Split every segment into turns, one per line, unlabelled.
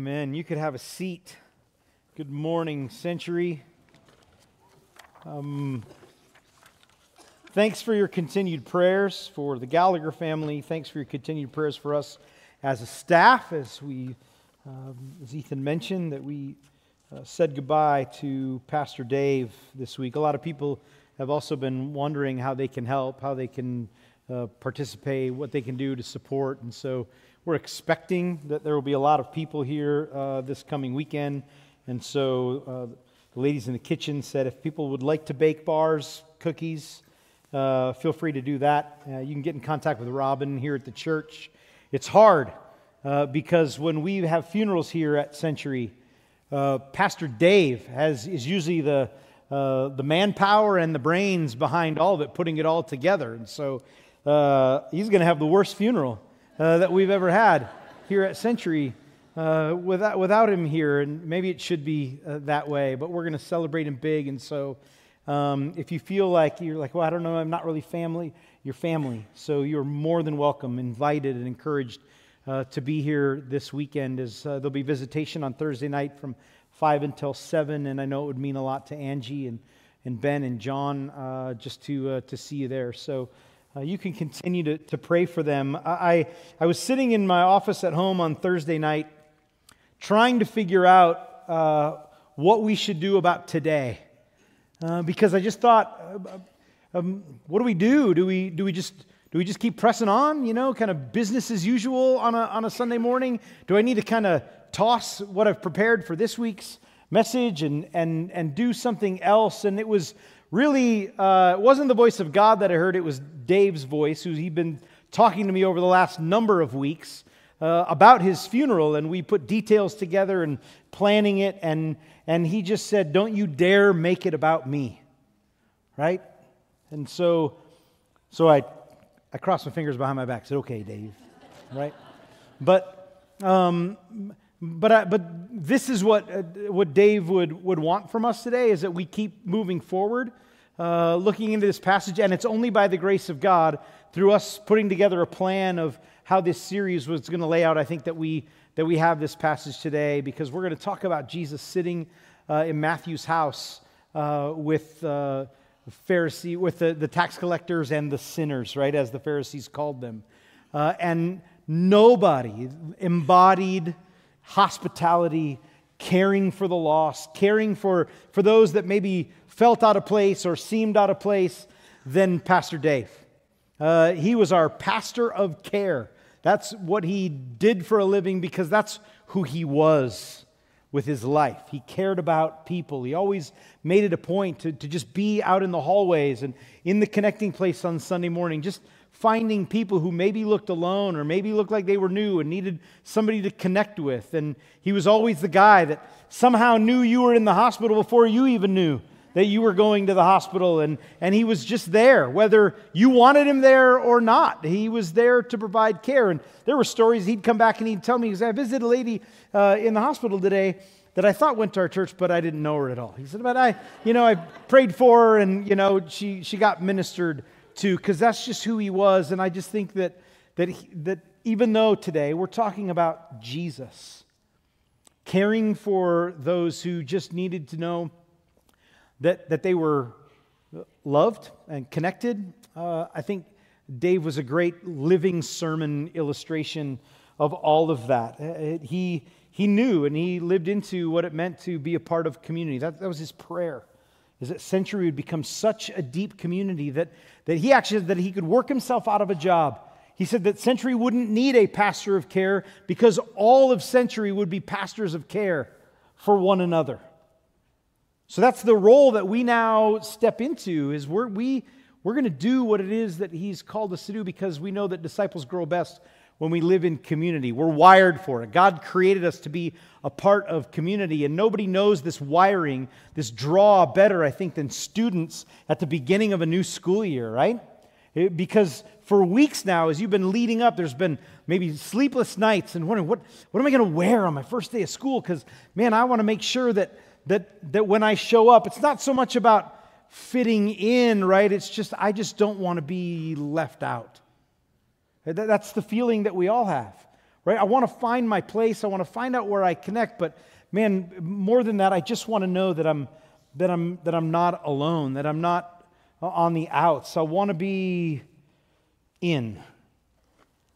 Amen. You could have a seat. Good morning, Century. Um, thanks for your continued prayers for the Gallagher family. Thanks for your continued prayers for us as a staff, as we, um, as Ethan mentioned, that we uh, said goodbye to Pastor Dave this week. A lot of people have also been wondering how they can help, how they can uh, participate, what they can do to support, and so. We're expecting that there will be a lot of people here uh, this coming weekend. And so uh, the ladies in the kitchen said if people would like to bake bars, cookies, uh, feel free to do that. Uh, you can get in contact with Robin here at the church. It's hard uh, because when we have funerals here at Century, uh, Pastor Dave has, is usually the, the manpower and the brains behind all of it, putting it all together. And so he's going to have the worst funeral uh, that we've ever had here at Century uh, without, without him here. And maybe it should be uh, that way, but we're going to celebrate him big. And so um, if you feel like you're like, well, I don't know, I'm not really family, you're family. So you're more than welcome, invited, and encouraged uh, to be here this weekend. As uh, there'll be visitation on Thursday night from 5 until 7. And I know it would mean a lot to Angie and, and Ben and John uh, just to, to see you there. So uh, you can continue to, to pray for them. I, I was sitting in my office at home on Thursday night trying to figure out uh, what we should do about today. Uh, because I just thought, uh, um, what do we do? Do we, do we just do we just keep pressing on, you know, kind of business as usual on a, on a Sunday morning? Do I need to kind of toss what I've prepared for this week's message and, and, and do something else? And it was really, uh, it wasn't the voice of God that I heard, it was Dave's voice, who he'd been talking to me over the last number of weeks uh, about his funeral, and we put details together and planning it, and, and he just said, Don't you dare make it about me. Right? And so, so I, I crossed my fingers behind my back, said, Okay, Dave. Right? But, um, but, I, but this is what, uh, what Dave would, would want from us today is that we keep moving forward uh, looking into this passage, and it's only by the grace of God, through us putting together a plan of how this series was going to lay out, I think that we, that we have this passage today, because we're going to talk about Jesus sitting uh, in Matthew's house uh, with uh, Pharisee, with the, the tax collectors and the sinners, right, as the Pharisees called them. Uh, and nobody embodied hospitality, caring for the lost, caring for, for those that maybe felt out of place or seemed out of place than Pastor Dave. Uh, he was our pastor of care. That's what he did for a living because that's who he was with his life. He cared about people. He always made it a point to, to just be out in the hallways and in the connecting place on Sunday morning, just finding people who maybe looked alone or maybe looked like they were new and needed somebody to connect with. And he was always the guy that somehow knew you were in the hospital before you even knew that you were going to the hospital, and, and he was just there, whether you wanted him there or not. He was there to provide care. And there were stories he'd come back and he'd tell me, he said, I visited a lady uh, in the hospital today that I thought went to our church, but I didn't know her at all. He said, but I, you know, I prayed for her, and, you know, she, she got ministered to, because that's just who he was. And I just think that, that, he, that even though today we're talking about Jesus, caring for those who just needed to know that, that they were loved and connected. Uh, I think Dave was a great living sermon illustration of all of that. Uh, he, he knew and he lived into what it meant to be a part of community. That, that was his prayer, is that Century would become such a deep community that, that he actually that he could work himself out of a job. He said that Century wouldn't need a pastor of care because all of Century would be pastors of care for one another. So that's the role that we now step into is we're, we, we're going to do what it is that he's called us to do because we know that disciples grow best when we live in community. We're wired for it. God created us to be a part of community, and nobody knows this wiring, this draw better, I think, than students at the beginning of a new school year, right? It, because for weeks now, as you've been leading up, there's been maybe sleepless nights and wondering, what, what am I going to wear on my first day of school? Because, man, I want to make sure that that, that when I show up, it's not so much about fitting in, right? It's just, I just don't want to be left out. That's the feeling that we all have. right? I want to find my place. I want to find out where I connect. But man, more than that, I just want to know that I'm, that I'm, that I'm not alone, that I'm not on the outs. I want to be in.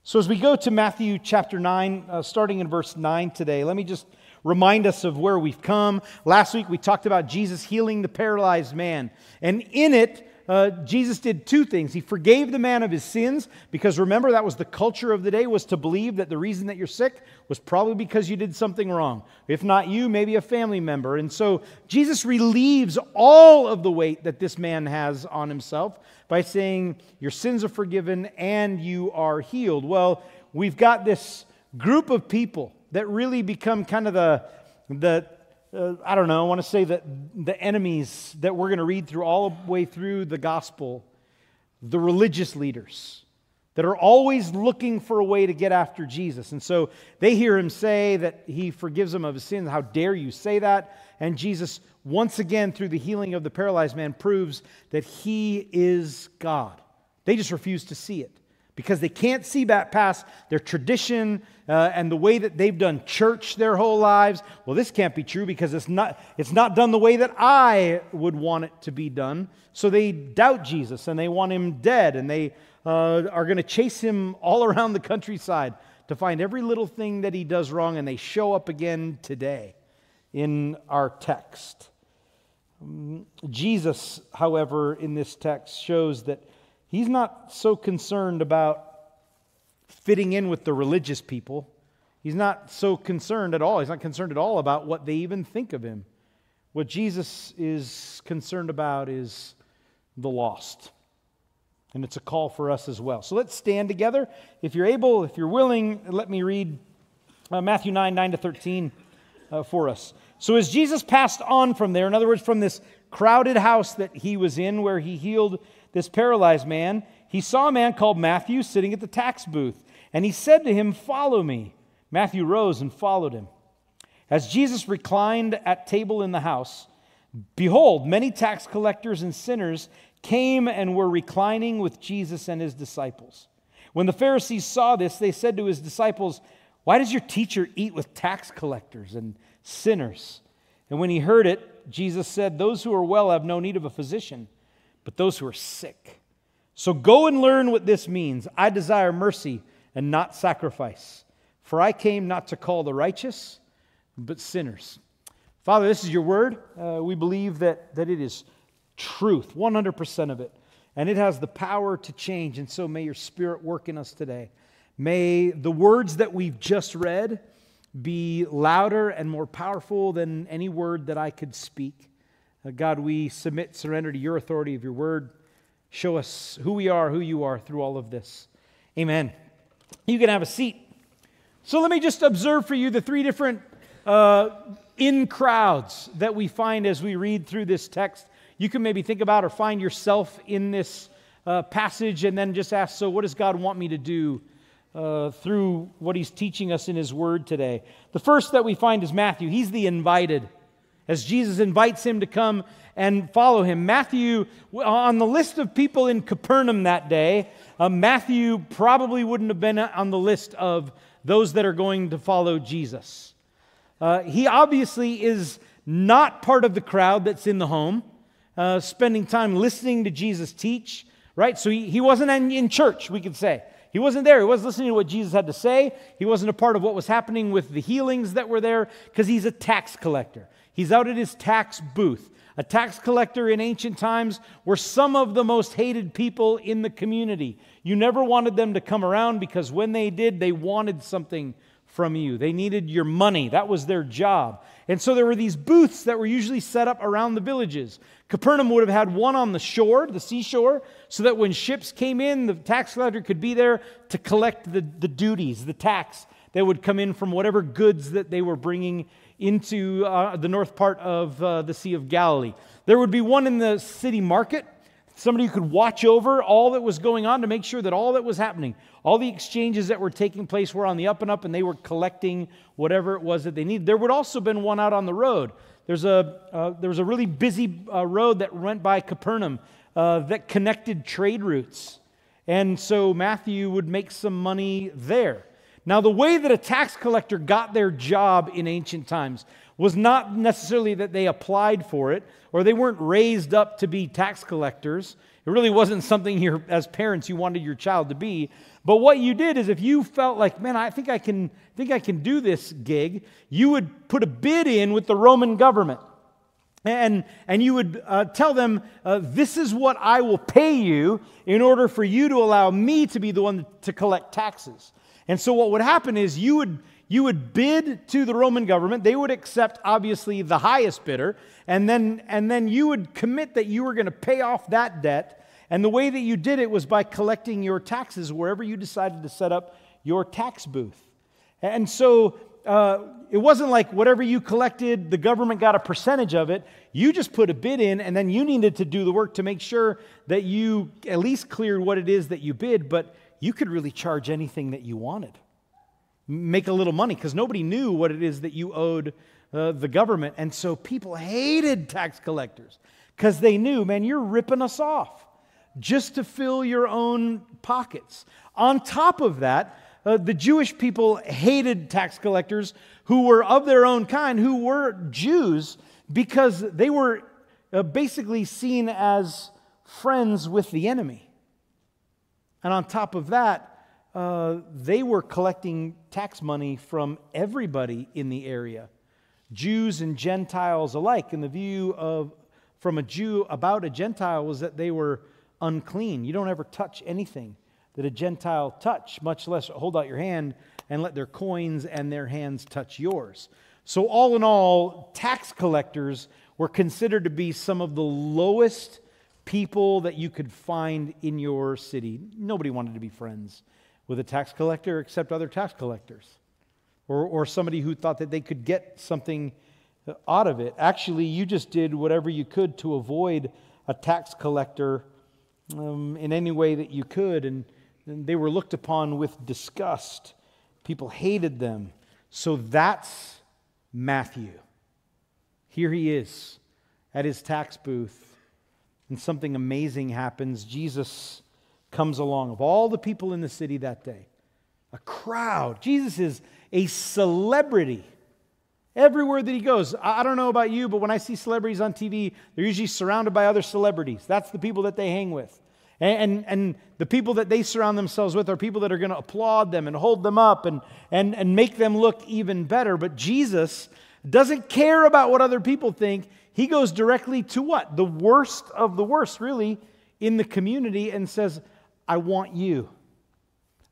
So as we go to Matthew chapter 9, uh, starting in verse 9 today, let me just remind us of where we've come. Last week we talked about Jesus healing the paralyzed man. And in it, uh, Jesus did two things. He forgave the man of his sins because remember that was the culture of the day was to believe that the reason that you're sick was probably because you did something wrong. If not you, maybe a family member. And so Jesus relieves all of the weight that this man has on himself by saying your sins are forgiven and you are healed. Well, we've got this group of people that really become kind of the the uh, I don't know, I want to say that the enemies that we're going to read through all the way through the gospel, the religious leaders that are always looking for a way to get after Jesus. And so they hear him say that he forgives them of his sins. How dare you say that? And Jesus, once again, through the healing of the paralyzed man, proves that he is God. They just refuse to see it because they can't see that past their tradition uh, and the way that they've done church their whole lives. Well, this can't be true because it's not, it's not done the way that I would want it to be done. So they doubt Jesus and they want him dead and they uh, are going to chase him all around the countryside to find every little thing that he does wrong, and they show up again today in our text. Um, Jesus, however, in this text shows that He's not so concerned about fitting in with the religious people. He's not so concerned at all. He's not concerned at all about what they even think of him. What Jesus is concerned about is the lost. And it's a call for us as well. So let's stand together. If you're able, if you're willing, let me read uh, Matthew 9 9 to 13 uh, for us. So as Jesus passed on from there, in other words, from this crowded house that he was in where he healed this paralyzed man, he saw a man called Matthew sitting at the tax booth, and he said to him, Follow me. Matthew rose and followed him. As Jesus reclined at table in the house, behold, many tax collectors and sinners came and were reclining with Jesus and his disciples. When the Pharisees saw this, they said to his disciples, Why does your teacher eat with tax collectors and sinners? And when he heard it, Jesus said, Those who are well have no need of a physician but those who are sick. So go and learn what this means. I desire mercy and not sacrifice, for I came not to call the righteous, but sinners. Father, this is your word. Uh, we believe that, that it is truth, 100% of it, and it has the power to change. And so may your spirit work in us today. May the words that we've just read be louder and more powerful than any word that I could speak. Uh, God, we submit, surrender to your authority of your word. Show us who we are, who you are through all of this. Amen. You can have a seat. So let me just observe for you the three different uh, in crowds that we find as we read through this text. You can maybe think about or find yourself in this uh, passage and then just ask, so what does God want me to do uh, through what he's teaching us in his word today? The first that we find is Matthew. He's the invited as Jesus invites him to come and follow him. Matthew, on the list of people in Capernaum that day, uh, Matthew probably wouldn't have been on the list of those that are going to follow Jesus. Uh, he obviously is not part of the crowd that's in the home, uh, spending time listening to Jesus teach, right? So he, he wasn't in, in church, we could say. He wasn't there. He wasn't listening to what Jesus had to say. He wasn't a part of what was happening with the healings that were there because he's a tax collector. He's out at his tax booth. A tax collector in ancient times were some of the most hated people in the community. You never wanted them to come around because when they did, they wanted something from you. They needed your money. That was their job. And so there were these booths that were usually set up around the villages. Capernaum would have had one on the shore, the seashore, so that when ships came in, the tax collector could be there to collect the, the duties, the tax that would come in from whatever goods that they were bringing into uh, the north part of uh, the Sea of Galilee. There would be one in the city market, somebody who could watch over all that was going on to make sure that all that was happening, all the exchanges that were taking place were on the up and up and they were collecting whatever it was that they needed. There would also have been one out on the road. There's a, uh, there was a really busy uh, road that went by Capernaum uh, that connected trade routes. And so Matthew would make some money there. Now, the way that a tax collector got their job in ancient times was not necessarily that they applied for it or they weren't raised up to be tax collectors. It really wasn't something you as parents you wanted your child to be. But what you did is if you felt like, man, I think I can think I can do this gig, you would put a bid in with the Roman government. And, and you would uh, tell them, uh, This is what I will pay you in order for you to allow me to be the one to collect taxes. And so, what would happen is you would, you would bid to the Roman government. They would accept, obviously, the highest bidder. And then, and then you would commit that you were going to pay off that debt. And the way that you did it was by collecting your taxes wherever you decided to set up your tax booth. And so, uh, it wasn't like whatever you collected, the government got a percentage of it. You just put a bid in, and then you needed to do the work to make sure that you at least cleared what it is that you bid, but you could really charge anything that you wanted. Make a little money because nobody knew what it is that you owed uh, the government. And so people hated tax collectors because they knew, man, you're ripping us off just to fill your own pockets. On top of that, uh, the Jewish people hated tax collectors who were of their own kind, who were Jews, because they were uh, basically seen as friends with the enemy. And on top of that, uh, they were collecting tax money from everybody in the area, Jews and Gentiles alike. And the view of from a Jew about a Gentile was that they were unclean. You don't ever touch anything that a Gentile touch, much less hold out your hand and let their coins and their hands touch yours. So, all in all, tax collectors were considered to be some of the lowest people that you could find in your city. Nobody wanted to be friends with a tax collector except other tax collectors or, or somebody who thought that they could get something out of it. Actually, you just did whatever you could to avoid a tax collector um, in any way that you could. And they were looked upon with disgust. People hated them. So that's Matthew. Here he is at his tax booth, and something amazing happens. Jesus comes along. Of all the people in the city that day, a crowd. Jesus is a celebrity. Everywhere that he goes, I don't know about you, but when I see celebrities on TV, they're usually surrounded by other celebrities. That's the people that they hang with. And, and, the people that they surround themselves with are people that are going to applaud them and hold them up and, and, and make them look even better. But Jesus doesn't care about what other people think. He goes directly to what? The worst of the worst, really, in the community and says, I want you.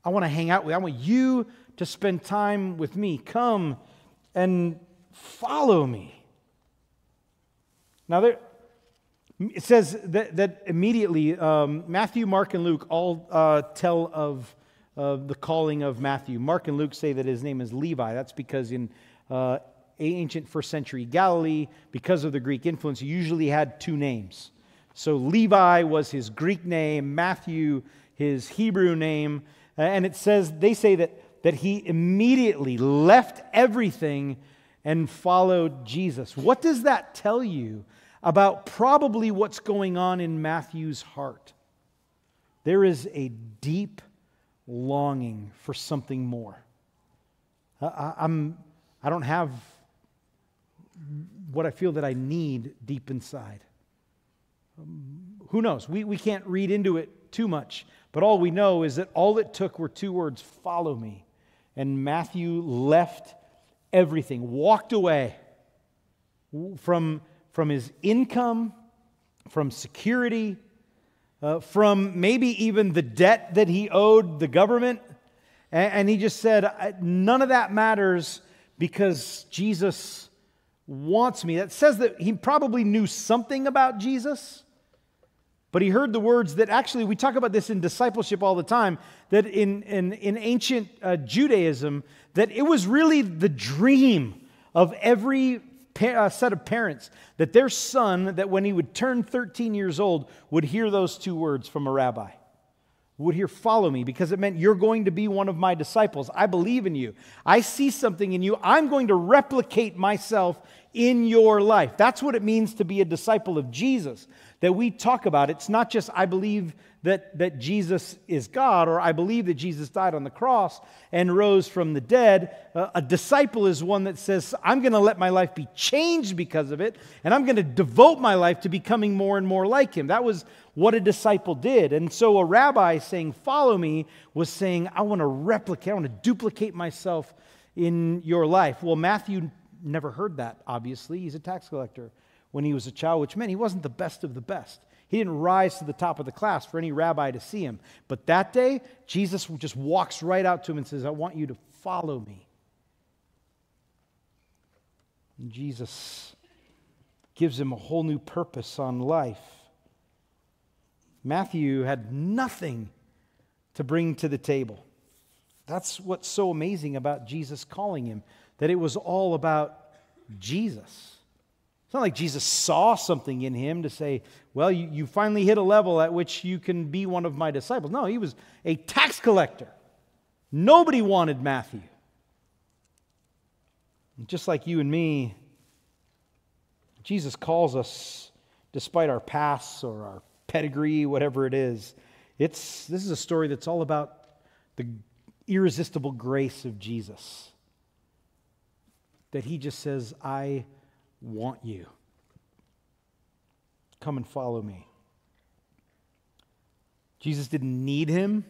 I want to hang out with you. I want you to spend time with me. Come and follow me. Now, there, it says that, that immediately um, Matthew, Mark, and Luke all uh, tell of uh, the calling of Matthew. Mark and Luke say that his name is Levi. That's because in uh, ancient first century Galilee, because of the Greek influence, usually had two names. So Levi was his Greek name, Matthew his Hebrew name. Uh, and it says, they say that, that he immediately left everything and followed Jesus. What does that tell you about probably what's going on in Matthew's heart. There is a deep longing for something more. I, I'm, I don't have what I feel that I need deep inside. Um, who knows? We, we can't read into it too much, but all we know is that all it took were two words follow me. And Matthew left everything, walked away from from his income, from security, uh, from maybe even the debt that he owed the government. And, and he just said, None of that matters because Jesus wants me. That says that he probably knew something about Jesus. But he heard the words that actually, we talk about this in discipleship all the time, that in, in, in ancient uh, Judaism, that it was really the dream of every a set of parents that their son, that when he would turn 13 years old, would hear those two words from a rabbi. Would hear follow me, because it meant you're going to be one of my disciples. I believe in you. I see something in you. I'm going to replicate myself in your life. That's what it means to be a disciple of Jesus that we talk about. It's not just, I believe that, that Jesus is God, or I believe that Jesus died on the cross and rose from the dead. Uh, a disciple is one that says, I'm going to let my life be changed because of it, and I'm going to devote my life to becoming more and more like him. That was what a disciple did. And so a rabbi saying, Follow me, was saying, I want to replicate, I want to duplicate myself in your life. Well, Matthew never heard that, obviously. He's a tax collector when he was a child, which meant he wasn't the best of the best. He didn't rise to the top of the class for any rabbi to see him. But that day, Jesus just walks right out to him and says, I want you to follow me. And Jesus gives him a whole new purpose on life. Matthew had nothing to bring to the table. That's what's so amazing about Jesus calling him, that it was all about Jesus. It's not like Jesus saw something in him to say, well, you, you finally hit a level at which you can be one of my disciples. No, he was a tax collector. Nobody wanted Matthew. just like you and me, Jesus calls us, despite our pasts or our pedigree, whatever it is. It's, this is a story that's all about the irresistible grace of Jesus. That he just says, I want you. Come and follow me. Jesus didn't need him.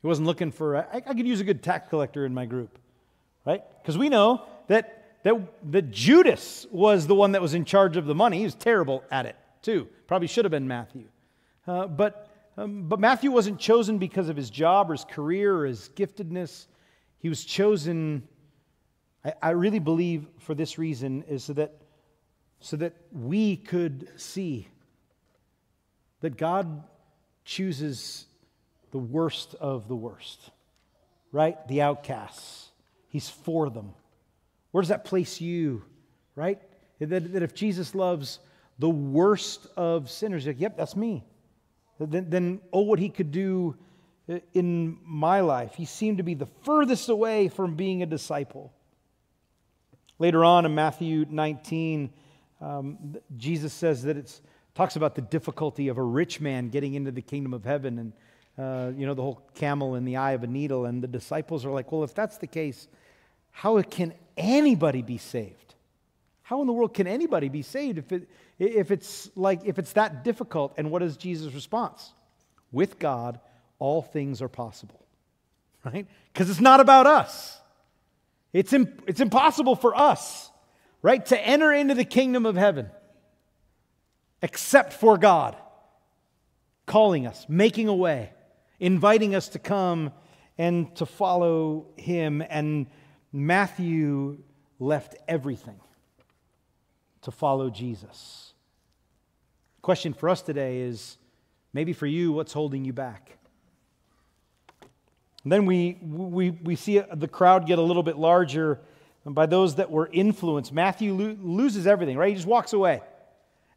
He wasn't looking for, I, I could use a good tax collector in my group, right? Because we know that, that, that Judas was the one that was in charge of the money. He was terrible at it, too. Probably should have been Matthew. Uh, but, um, but Matthew wasn't chosen because of his job or his career or his giftedness. He was chosen I, I really believe for this reason is so that, so that we could see that God chooses the worst of the worst, right? The outcasts. He's for them. Where does that place you, right? That, that if Jesus loves the worst of sinners, like, yep, that's me. Then, then, oh, what he could do uh, in my life. He seemed to be the furthest away from being a disciple. Later on in Matthew 19, um, Jesus says that it talks about the difficulty of a rich man getting into the kingdom of heaven and, uh, you know, the whole camel in the eye of a needle. And the disciples are like, well, if that's the case, how can anybody be saved? How in the world can anybody be saved if, it, if it's like if it's that difficult? And what is Jesus' response? With God, all things are possible. Right? Because it's not about us. It's, imp- it's impossible for us, right, to enter into the kingdom of heaven except for God calling us, making a way, inviting us to come and to follow Him. And Matthew left everything to follow Jesus. question for us today is maybe for you, what's holding you back? And then we, we, we see the crowd get a little bit larger by those that were influenced. Matthew lo- loses everything, right? He just walks away.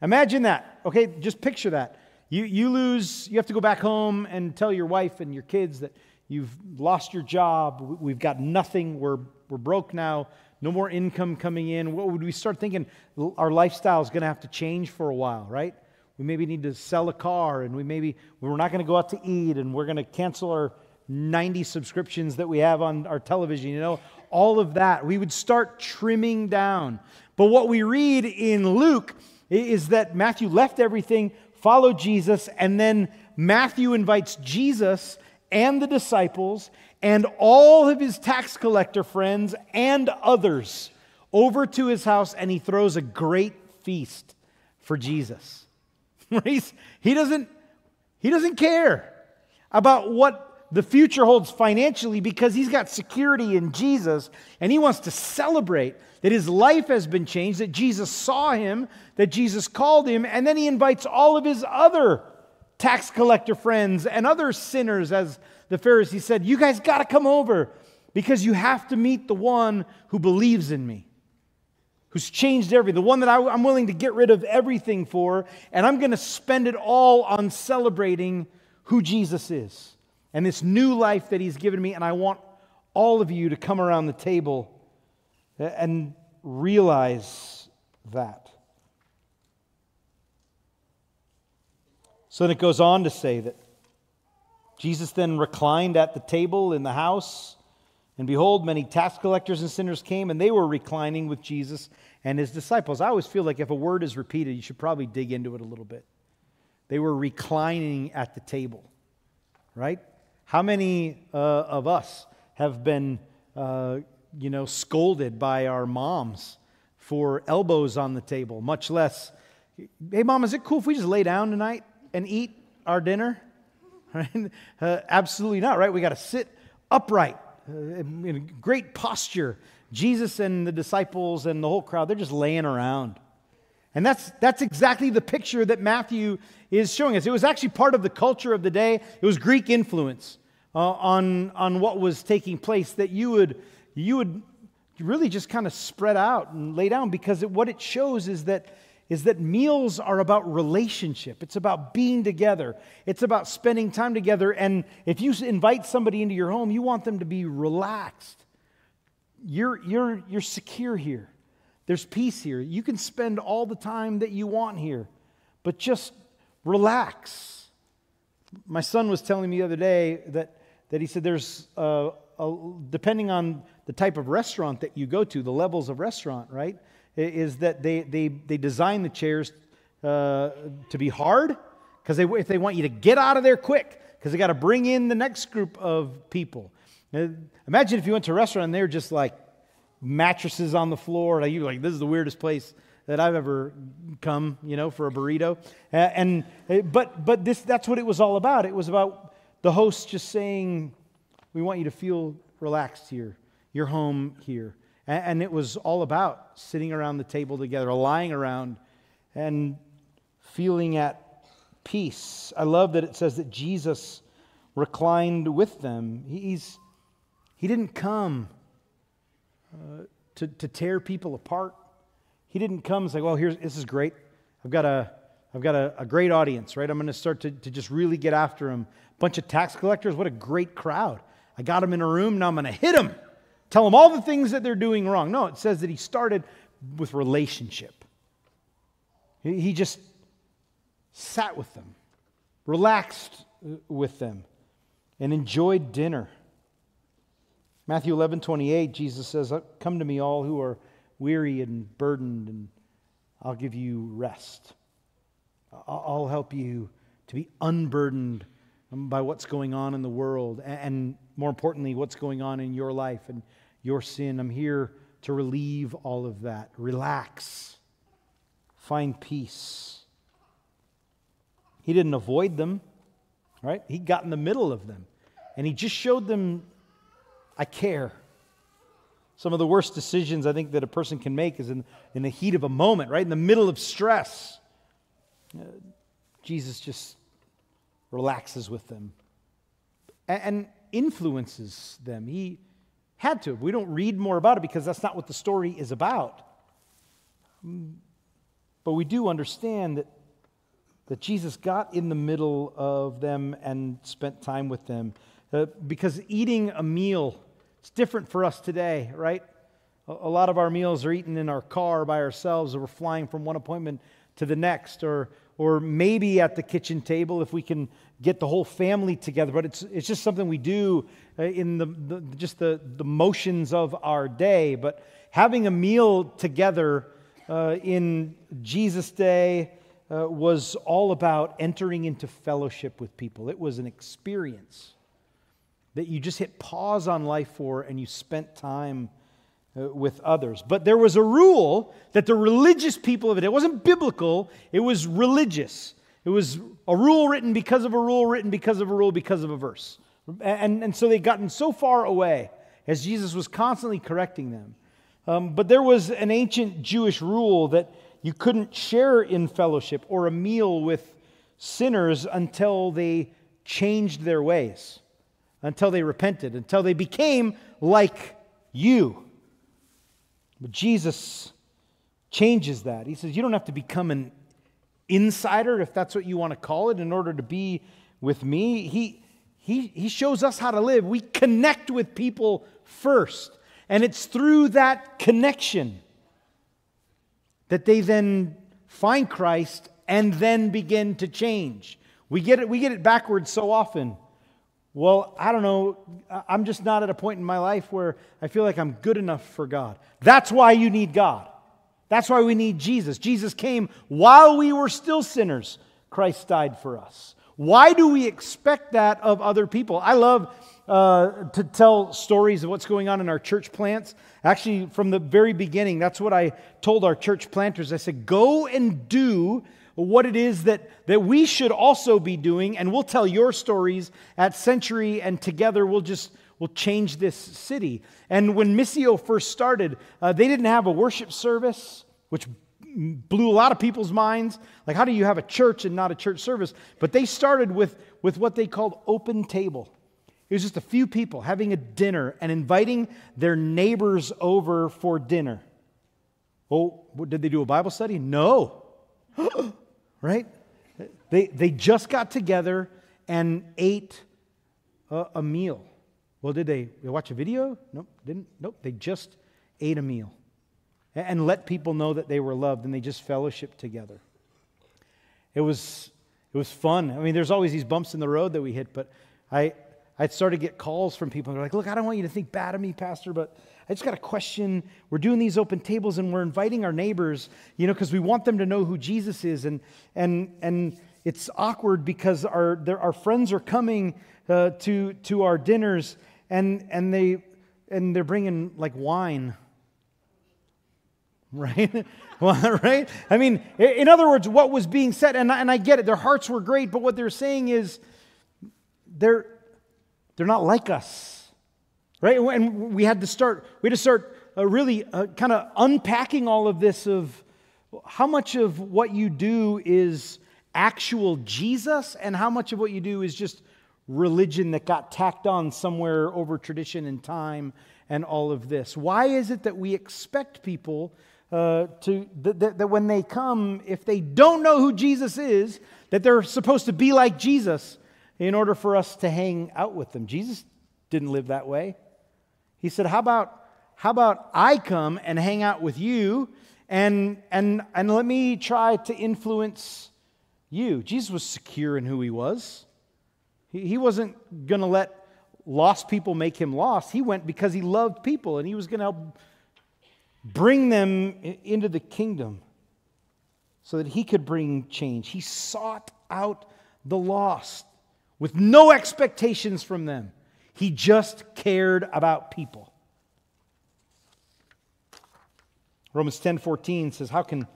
Imagine that. Okay, just picture that. You, you lose, you have to go back home and tell your wife and your kids that you've lost your job. We've got nothing. We're, we're broke now. No more income coming in. What would we start thinking? Our lifestyle is going to have to change for a while, right? We maybe need to sell a car and we maybe we're not going to go out to eat and we're going to cancel our 90 subscriptions that we have on our television, you know, all of that. We would start trimming down. But what we read in Luke is that Matthew left everything, followed Jesus, and then Matthew invites Jesus and the disciples and all of his tax collector friends and others over to his house, and he throws a great feast for Jesus. he, doesn't, he doesn't care about what the future holds financially because he's got security in Jesus and he wants to celebrate that his life has been changed, that Jesus saw him, that Jesus called him, and then he invites all of his other tax collector friends and other sinners, as the Pharisees said, You guys got to come over because you have to meet the one who believes in me, who's changed everything, the one that I, am willing to get rid of everything for, and I'm going to spend it all on celebrating who Jesus is and this new life that He's given me. And I want all of you to come around the table and realize that. So then it goes on to say that Jesus then reclined at the table in the house, and behold, many tax collectors and sinners came, and they were reclining with Jesus and his disciples. I always feel like if a word is repeated, you should probably dig into it a little bit. They were reclining at the table, right? How many uh, of us have been, uh, you know, scolded by our moms for elbows on the table, much less, hey, mom, is it cool if we just lay down tonight and eat our dinner? Uh, absolutely not, right? We got to sit upright uh, in great posture. Jesus and the disciples and the whole crowd, they're just laying around. And that's, that's exactly the picture that Matthew is showing us. It was actually part of the culture of the day, it was Greek influence uh, on, on what was taking place that you would, you would really just kind of spread out and lay down because it, what it shows is that, is that meals are about relationship. It's about being together, it's about spending time together. And if you invite somebody into your home, you want them to be relaxed. You're, you're, you're secure here. There's peace here. You can spend all the time that you want here, but just relax. My son was telling me the other day that that he said there's, uh, a, depending on the type of restaurant that you go to, the levels of restaurant, right, is that they, they, they design the chairs uh, to be hard because they, if they want you to get out of there quick because they got to bring in the next group of people. Now, imagine if you went to a restaurant and they're just like mattresses on the floor. Like you're like, this is the weirdest place that I've ever come, you know, for a burrito. and but but this that's what it was all about. It was about the host just saying, We want you to feel relaxed here, your home here. And it was all about sitting around the table together, lying around, and feeling at peace. I love that it says that Jesus reclined with them. He's, he didn't come uh, to, to tear people apart. He didn't come and say, Well, here's, this is great. I've got a, I've got a, a great audience, right? I'm going to start to, to just really get after them bunch of tax collectors. What a great crowd. I got them in a room. Now I'm going to hit them. Tell them all the things that they're doing wrong. No, it says that he started with relationship. He just sat with them, relaxed uh, with them, and enjoyed dinner. Matthew 11, 28, Jesus says, Come to me, all who are weary and burdened, and I'll give you rest. I'll help you to be unburdened by what's going on in the world, and more importantly, what's going on in your life and your sin. I'm here to relieve all of that. Relax, find peace. He didn't avoid them, right? He got in the middle of them, and he just showed them, I care. Some of the worst decisions I think that a person can make is in, in the heat of a moment, right? In the middle of stress. Uh, Jesus just relaxes with them and influences them. He had to. We don't read more about it because that's not what the story is about. But we do understand that, that Jesus got in the middle of them and spent time with them. Uh, because eating a meal is different for us today, right? A, a lot of our meals are eaten in our car by ourselves, or we're flying from one appointment to the next, or or maybe at the kitchen table if we can get the whole family together. But it's, it's just something we do uh, in the, the, just the, the motions of our day. But having a meal together uh, in Jesus' day uh, was all about entering into fellowship with people. It was an experience that you just hit pause on life for and you spent time with others. But there was a rule that the religious people of it, it wasn't biblical, it was religious. It was a rule written because of a rule written because of a rule because of a verse. And, and so they'd gotten so far away as Jesus was constantly correcting them. Um, but there was an ancient Jewish rule that you couldn't share in fellowship or a meal with sinners until they changed their ways, until they repented, until they became like you. But Jesus changes that. He says, You don't have to become an insider, if that's what you want to call it, in order to be with me. He, he, he shows us how to live. We connect with people first. And it's through that connection that they then find Christ and then begin to change. We get it, we get it backwards so often. Well, I don't know. I'm just not at a point in my life where I feel like I'm good enough for God. That's why you need God. That's why we need Jesus. Jesus came while we were still sinners. Christ died for us. Why do we expect that of other people? I love uh, to tell stories of what's going on in our church plants. Actually, from the very beginning, that's what I told our church planters. I said, go and do what it is that, that we should also be doing, and we'll tell your stories at Century, and together we'll just we'll change this city. And when Missio first started, uh, they didn't have a worship service, which blew a lot of people's minds. Like, how do you have a church and not a church service? But they started with, with what they called open table. It was just a few people having a dinner and inviting their neighbors over for dinner. Oh, did they do a Bible study? No. right? They, they just got together and ate a, a meal. Well, did they, they watch a video? Nope, didn't. Nope, they just ate a meal and let people know that they were loved and they just fellowship together. It was, it was fun. I mean, there's always these bumps in the road that we hit, but I, I started to get calls from people. They're like, look, I don't want you to think bad of me, Pastor, but I just got a question. We're doing these open tables and we're inviting our neighbors, you know, because we want them to know who Jesus is. And, and, and it's awkward because our, our friends are coming uh, to, to our dinners and, and, they, and they're bringing like wine right? well, right? I mean, in other words, what was being said, and I, and I get it, their hearts were great, but what they're saying is they're, they're not like us, right? And we had to start, we had to start uh, really uh, kind of unpacking all of this of how much of what you do is actual Jesus and how much of what you do is just religion that got tacked on somewhere over tradition and time and all of this. Why is it that we expect people uh, to, that, that when they come, if they don't know who Jesus is, that they're supposed to be like Jesus in order for us to hang out with them. Jesus didn't live that way. He said, How about, how about I come and hang out with you and, and, and let me try to influence you? Jesus was secure in who he was. He, he wasn't going to let lost people make him lost. He went because he loved people and he was going to help bring them into the kingdom so that he could bring change. He sought out the lost with no expectations from them. He just cared about people. Romans 10:14 says, "How can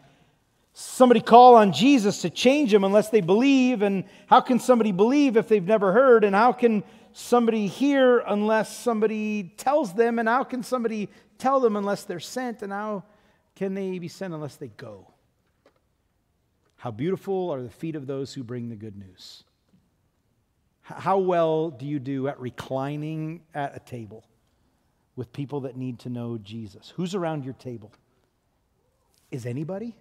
somebody call on Jesus to change them unless they believe? And how can somebody believe if they've never heard? And how can somebody hear unless somebody tells them? And how can somebody tell them unless they're sent, and how can they be sent unless they go? How beautiful are the feet of those who bring the good news. How well do you do at reclining at a table with people that need to know Jesus? Who's around your table? Is anybody?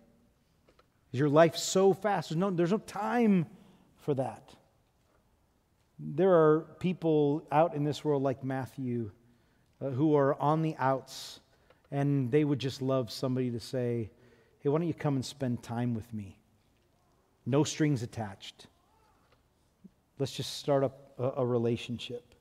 Is your life so fast? There's no, there's no time for that. There are people out in this world like Matthew uh, who are on the outs, and they would just love somebody to say, Hey, why don't you come and spend time with me? No strings attached. Let's just start up a, a relationship.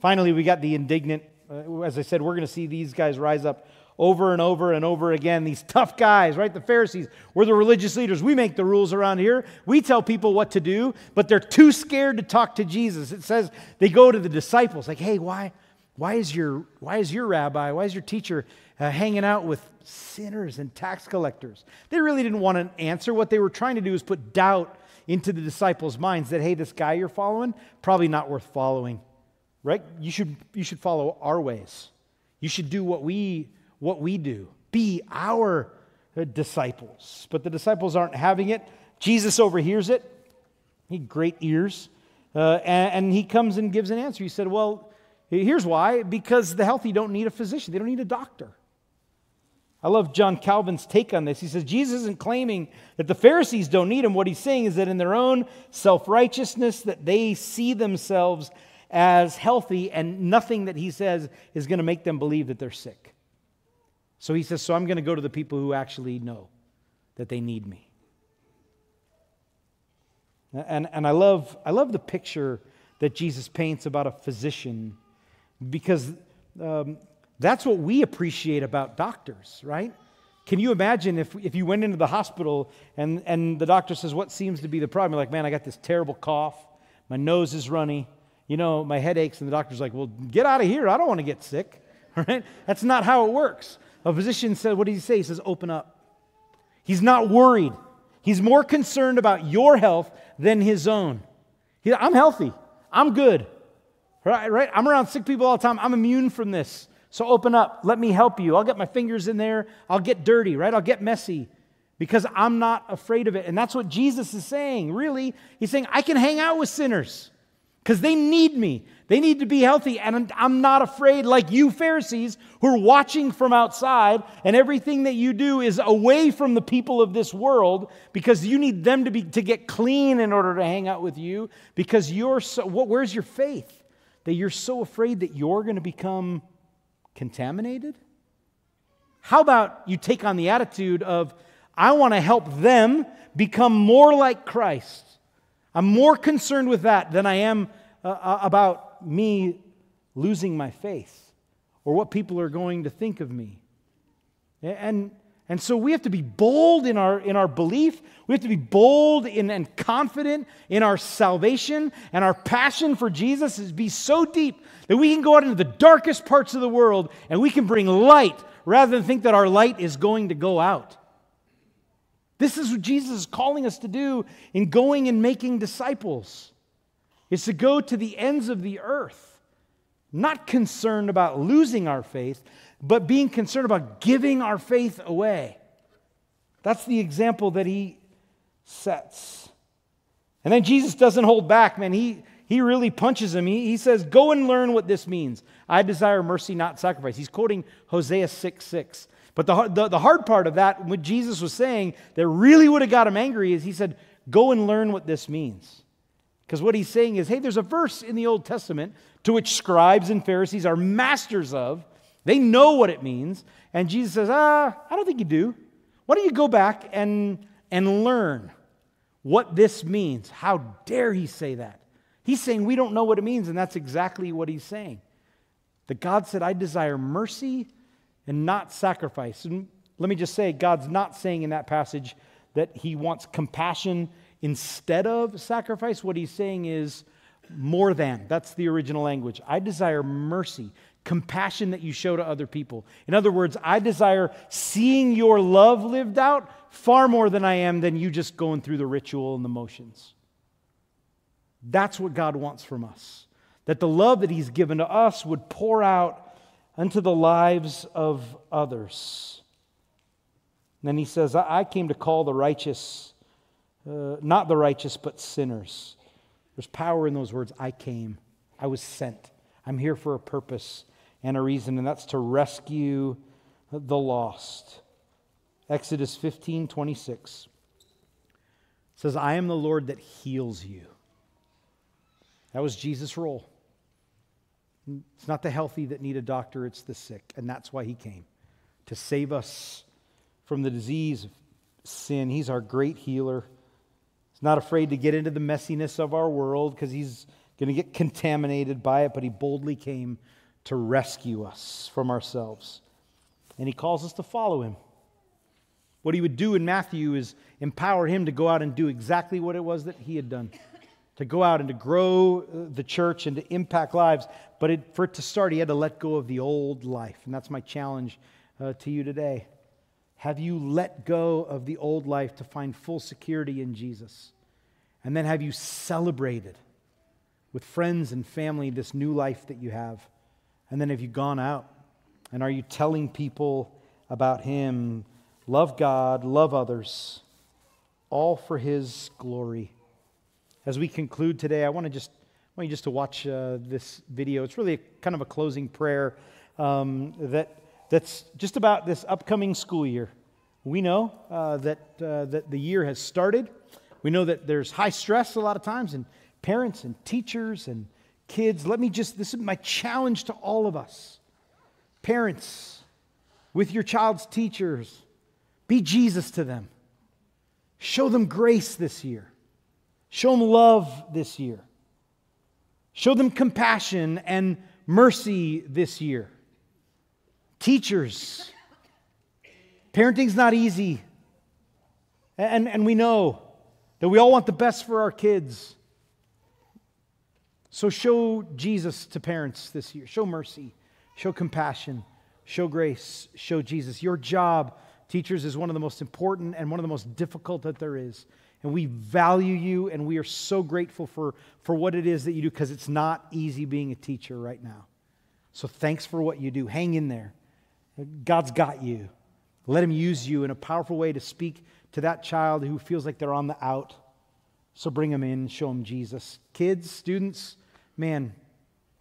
Finally, we got the indignant. Uh, as I said, we're going to see these guys rise up over and over and over again. These tough guys, right? The Pharisees, we're the religious leaders. We make the rules around here. We tell people what to do, but they're too scared to talk to Jesus. It says they go to the disciples, like, hey, why, why, is, your, why is your rabbi, why is your teacher uh, hanging out with sinners and tax collectors? They really didn't want an answer. What they were trying to do is put doubt into the disciples' minds that, hey, this guy you're following, probably not worth following, right? You should, you should follow our ways. You should do what we what we do. Be our disciples. But the disciples aren't having it. Jesus overhears it. He great ears. Uh, and, and he comes and gives an answer. He said, Well, here's why because the healthy don't need a physician, they don't need a doctor. I love John Calvin's take on this. He says, Jesus isn't claiming that the Pharisees don't need him. What he's saying is that in their own self righteousness, that they see themselves as healthy, and nothing that he says is going to make them believe that they're sick. So he says, So I'm going to go to the people who actually know that they need me. And, and I, love, I love the picture that Jesus paints about a physician because um, that's what we appreciate about doctors, right? Can you imagine if, if you went into the hospital and, and the doctor says, What seems to be the problem? You're like, Man, I got this terrible cough. My nose is runny. You know, my head aches. And the doctor's like, Well, get out of here. I don't want to get sick. Right? That's not how it works. A physician said, What did he say? He says, Open up. He's not worried. He's more concerned about your health than his own. He, I'm healthy. I'm good. Right, right? I'm around sick people all the time. I'm immune from this. So open up. Let me help you. I'll get my fingers in there. I'll get dirty, right? I'll get messy because I'm not afraid of it. And that's what Jesus is saying, really. He's saying, I can hang out with sinners because they need me. They need to be healthy. And I'm not afraid, like you Pharisees who are watching from outside, and everything that you do is away from the people of this world because you need them to, be, to get clean in order to hang out with you because you're so, what, where's your faith? That you're so afraid that you're going to become contaminated? How about you take on the attitude of, I want to help them become more like Christ? I'm more concerned with that than I am uh, uh, about me losing my faith or what people are going to think of me. And, and so we have to be bold in our, in our belief. We have to be bold in, and confident in our salvation. And our passion for Jesus is be so deep that we can go out into the darkest parts of the world and we can bring light rather than think that our light is going to go out. This is what Jesus is calling us to do in going and making disciples. It's to go to the ends of the earth, not concerned about losing our faith, but being concerned about giving our faith away. That's the example that he sets. And then Jesus doesn't hold back, man. He, he really punches him. He, he says, Go and learn what this means. I desire mercy, not sacrifice. He's quoting Hosea 6 6. But the, the, the hard part of that, what Jesus was saying, that really would have got him angry, is he said, Go and learn what this means. Because what he's saying is, hey, there's a verse in the Old Testament to which scribes and Pharisees are masters of they know what it means. And Jesus says, Ah, I don't think you do. Why don't you go back and, and learn what this means? How dare he say that? He's saying we don't know what it means, and that's exactly what he's saying. That God said, I desire mercy and not sacrifice. And let me just say, God's not saying in that passage that he wants compassion instead of sacrifice. What he's saying is more than. That's the original language. I desire mercy compassion that you show to other people. In other words, I desire seeing your love lived out far more than I am than you just going through the ritual and the motions. That's what God wants from us. That the love that He's given to us would pour out unto the lives of others. And then He says, I came to call the righteous, uh, not the righteous, but sinners. There's power in those words. I came, I was sent. I'm here for a purpose and a reason, and that's to rescue the lost. Exodus 15 26 says, I am the Lord that heals you. That was Jesus' role. It's not the healthy that need a doctor, it's the sick. And that's why he came to save us from the disease of sin. He's our great healer. He's not afraid to get into the messiness of our world because he's going to get contaminated by it, but he boldly came to rescue us from ourselves. And he calls us to follow him. What he would do in Matthew is empower him to go out and do exactly what it was that he had done to go out and to grow uh, the church and to impact lives. But it, for it to start, he had to let go of the old life. And that's my challenge uh, to you today. Have you let go of the old life to find full security in Jesus? And then have you celebrated with friends and family this new life that you have? And then have you gone out? And are you telling people about Him? Love God, love others, all for His glory. As we conclude today, I want to just I want you just to watch uh, this video. It's really a, kind of a closing prayer um, that that's just about this upcoming school year. We know uh, that uh, that the year has started. We know that there's high stress a lot of times, and parents and teachers and kids, let me just, this is my challenge to all of us. Parents, with your child's teachers, be Jesus to them. Show them grace this year. Show them love this year. Show them compassion and mercy this year. Teachers, parenting's not easy. And, and we know that we all want the best for our kids. So show Jesus to parents this year. Show mercy, show compassion, show grace, show Jesus. Your job, teachers, is one of the most important and one of the most difficult that there is. And we value you and we are so grateful for, for what it is that you do because it's not easy being a teacher right now. So thanks for what you do. Hang in there. God's got you. Let Him use you in a powerful way to speak to that child who feels like they're on the out. So bring them in, show them Jesus. Kids, students, man,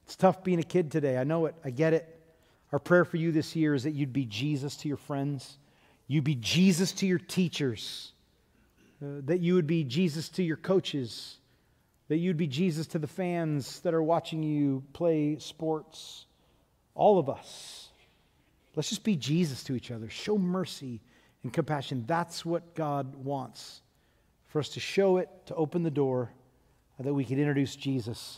it's tough being a kid today. I know it. I get it. Our prayer for you this year is that you'd be Jesus to your friends, you'd be Jesus to your teachers, uh, that you would be Jesus to your coaches, that you'd be Jesus to the fans that are watching you play sports. All of us. Let's just be Jesus to each other. Show mercy and compassion. That's what God wants for us to show it, to open the door, that we can introduce Jesus